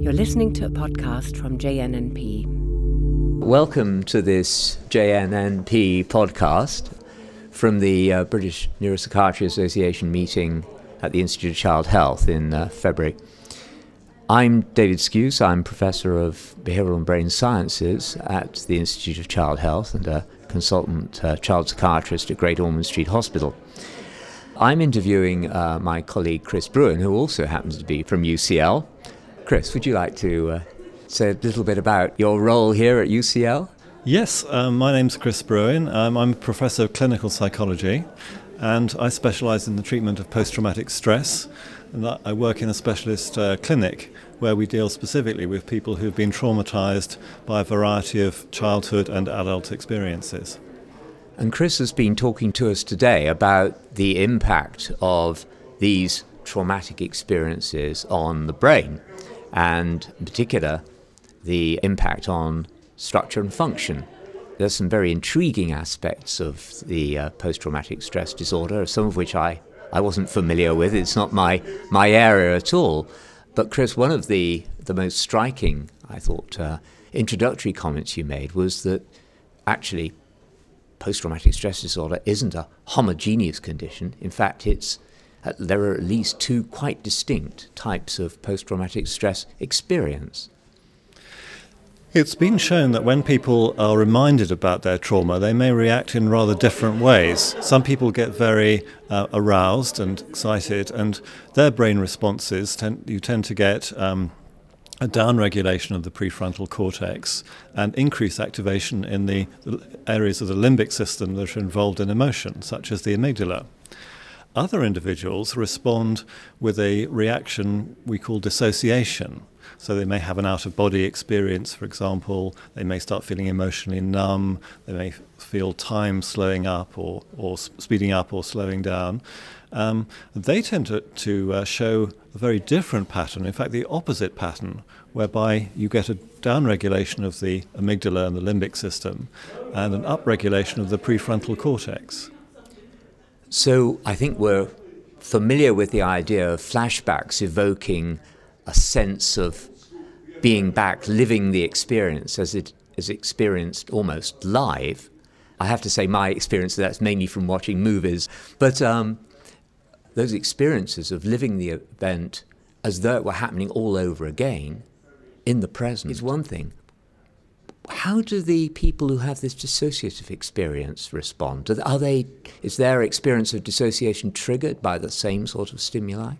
You're listening to a podcast from JNNP. Welcome to this JNNP podcast from the uh, British Neuropsychiatry Association meeting at the Institute of Child Health in uh, February. I'm David Skuse. I'm Professor of Behavioural and Brain Sciences at the Institute of Child Health and a consultant uh, child psychiatrist at Great Ormond Street Hospital. I'm interviewing uh, my colleague Chris Brewin, who also happens to be from UCL. Chris, would you like to uh, say a little bit about your role here at UCL? Yes, um, my name's Chris Brewin. Um, I'm a professor of clinical psychology and I specialise in the treatment of post traumatic stress. And I work in a specialist uh, clinic where we deal specifically with people who've been traumatised by a variety of childhood and adult experiences. And Chris has been talking to us today about the impact of these traumatic experiences on the brain and in particular the impact on structure and function. There's some very intriguing aspects of the uh, post traumatic stress disorder, some of which I, I wasn't familiar with. It's not my, my area at all. But, Chris, one of the, the most striking, I thought, uh, introductory comments you made was that actually post traumatic stress disorder isn't a homogeneous condition. In fact, it's uh, there are at least two quite distinct types of post traumatic stress experience. It's been shown that when people are reminded about their trauma, they may react in rather different ways. Some people get very uh, aroused and excited, and their brain responses tend, you tend to get um, a downregulation of the prefrontal cortex and increased activation in the areas of the limbic system that are involved in emotion, such as the amygdala. Other individuals respond with a reaction we call dissociation. So they may have an out of body experience, for example. They may start feeling emotionally numb. They may feel time slowing up or, or speeding up or slowing down. Um, they tend to, to uh, show a very different pattern, in fact, the opposite pattern, whereby you get a downregulation of the amygdala and the limbic system and an upregulation of the prefrontal cortex. So I think we're familiar with the idea of flashbacks evoking a sense of being back, living the experience as it is experienced almost live. I have to say, my experience that's mainly from watching movies, but um, those experiences of living the event as though it were happening all over again in the present is one thing how do the people who have this dissociative experience respond? Are they, is their experience of dissociation triggered by the same sort of stimuli?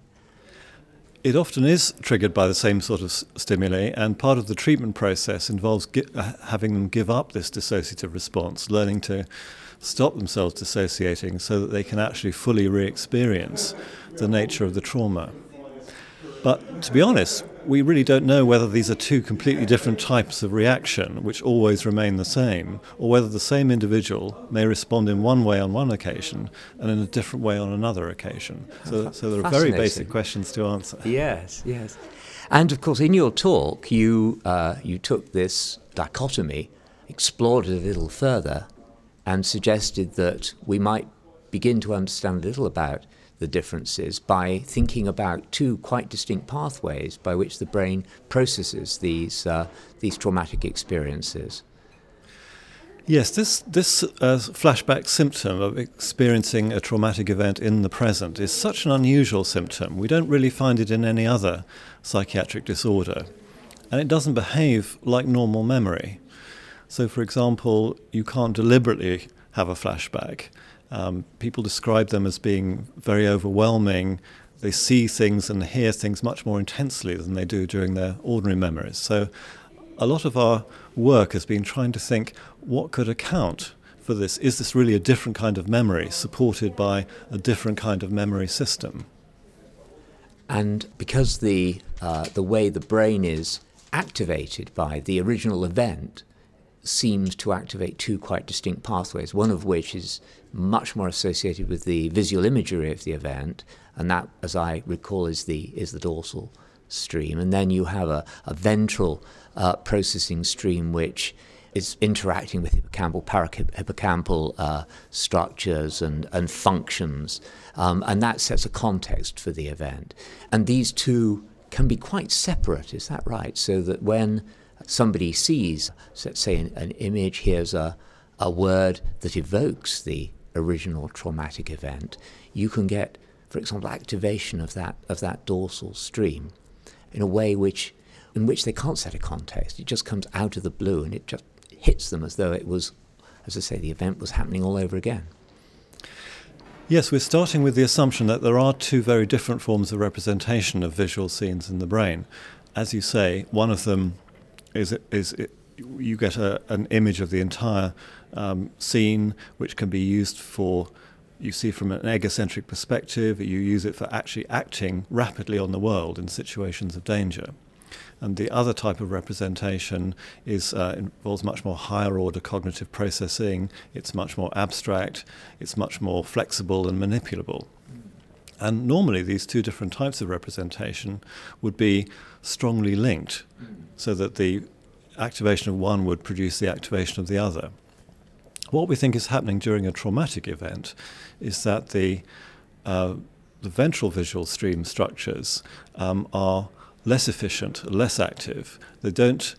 It often is triggered by the same sort of stimuli, and part of the treatment process involves gi- uh, having them give up this dissociative response, learning to stop themselves dissociating so that they can actually fully re experience the nature of the trauma. But to be honest, we really don't know whether these are two completely different types of reaction, which always remain the same, or whether the same individual may respond in one way on one occasion and in a different way on another occasion. So, so there are very basic questions to answer. Yes, yes. And of course, in your talk, you, uh, you took this dichotomy, explored it a little further, and suggested that we might begin to understand a little about the differences by thinking about two quite distinct pathways by which the brain processes these, uh, these traumatic experiences. Yes, this, this uh, flashback symptom of experiencing a traumatic event in the present is such an unusual symptom. We don't really find it in any other psychiatric disorder. And it doesn't behave like normal memory. So, for example, you can't deliberately have a flashback. Um, people describe them as being very overwhelming. They see things and hear things much more intensely than they do during their ordinary memories. So, a lot of our work has been trying to think what could account for this. Is this really a different kind of memory supported by a different kind of memory system? And because the, uh, the way the brain is activated by the original event seems to activate two quite distinct pathways, one of which is much more associated with the visual imagery of the event, and that, as I recall, is the, is the dorsal stream. And then you have a, a ventral uh, processing stream which is interacting with hippocampal, parahippocampal uh, structures and, and functions, um, and that sets a context for the event. And these two can be quite separate, is that right? So that when somebody sees, say, an, an image, hears a, a word that evokes the original traumatic event, you can get, for example, activation of that, of that dorsal stream in a way which, in which they can't set a context. It just comes out of the blue and it just hits them as though it was, as I say, the event was happening all over again. Yes, we're starting with the assumption that there are two very different forms of representation of visual scenes in the brain. As you say, one of them is, is it, you get a, an image of the entire um, scene, which can be used for, you see from an egocentric perspective, you use it for actually acting rapidly on the world in situations of danger. And the other type of representation is uh, involves much more higher order cognitive processing. It's much more abstract. It's much more flexible and manipulable. And normally, these two different types of representation would be strongly linked, so that the activation of one would produce the activation of the other. What we think is happening during a traumatic event is that the uh, the ventral visual stream structures um, are less efficient, less active. They don't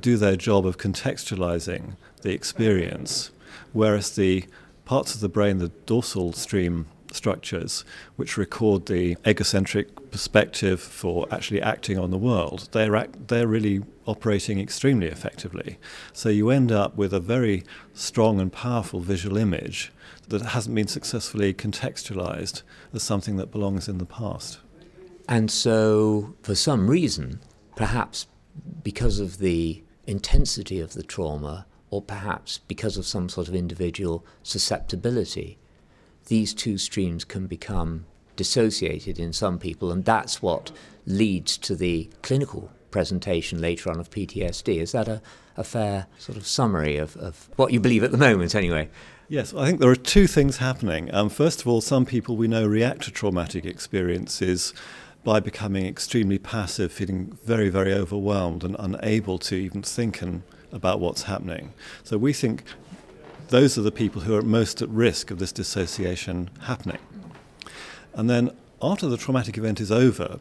do their job of contextualizing the experience, whereas the parts of the brain, the dorsal stream structures, which record the egocentric perspective for actually acting on the world, they're, act, they're really operating extremely effectively. So you end up with a very strong and powerful visual image that hasn't been successfully contextualized as something that belongs in the past. And so, for some reason, perhaps because of the intensity of the trauma, or perhaps because of some sort of individual susceptibility, these two streams can become dissociated in some people, and that's what leads to the clinical presentation later on of PTSD. Is that a, a fair sort of summary of, of what you believe at the moment, anyway? Yes, I think there are two things happening. Um, first of all, some people we know react to traumatic experiences by becoming extremely passive, feeling very, very overwhelmed and unable to even think and, about what's happening. So we think those are the people who are most at risk of this dissociation happening. And then after the traumatic event is over,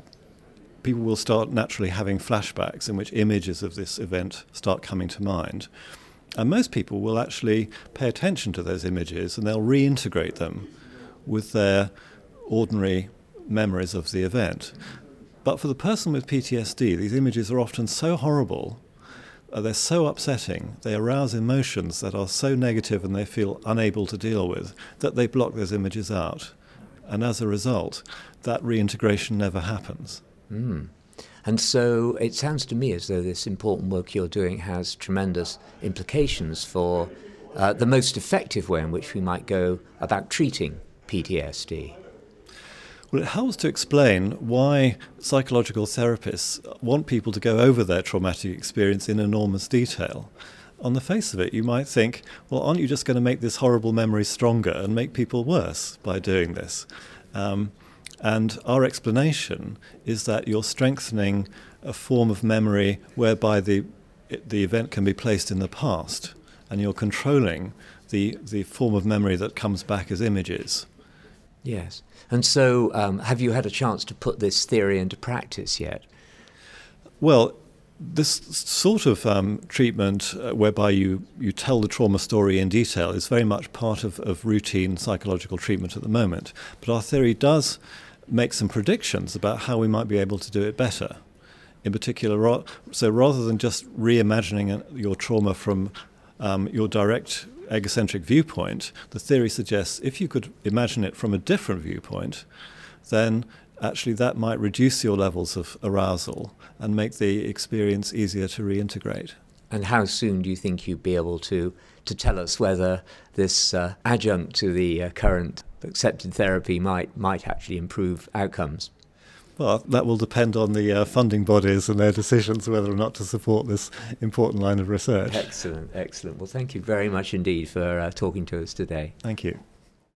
people will start naturally having flashbacks in which images of this event start coming to mind. And most people will actually pay attention to those images and they'll reintegrate them with their ordinary memories of the event. But for the person with PTSD, these images are often so horrible, they're so upsetting, they arouse emotions that are so negative and they feel unable to deal with that they block those images out. And as a result, that reintegration never happens. Mm. And so it sounds to me as though this important work you're doing has tremendous implications for uh, the most effective way in which we might go about treating PTSD. Well, it helps to explain why psychological therapists want people to go over their traumatic experience in enormous detail. On the face of it, you might think, well, aren't you just going to make this horrible memory stronger and make people worse by doing this? Um, and our explanation is that you're strengthening a form of memory whereby the, the event can be placed in the past, and you're controlling the, the form of memory that comes back as images. Yes. And so, um, have you had a chance to put this theory into practice yet? Well, this sort of um, treatment, uh, whereby you, you tell the trauma story in detail, is very much part of, of routine psychological treatment at the moment. But our theory does make some predictions about how we might be able to do it better. In particular, so rather than just reimagining uh, your trauma from um, your direct egocentric viewpoint, the theory suggests if you could imagine it from a different viewpoint, then actually that might reduce your levels of arousal and make the experience easier to reintegrate. And how soon do you think you'd be able to, to tell us whether this uh, adjunct to the uh, current accepted therapy might, might actually improve outcomes? Well, that will depend on the uh, funding bodies and their decisions whether or not to support this important line of research. Excellent, excellent. Well, thank you very much indeed for uh, talking to us today. Thank you.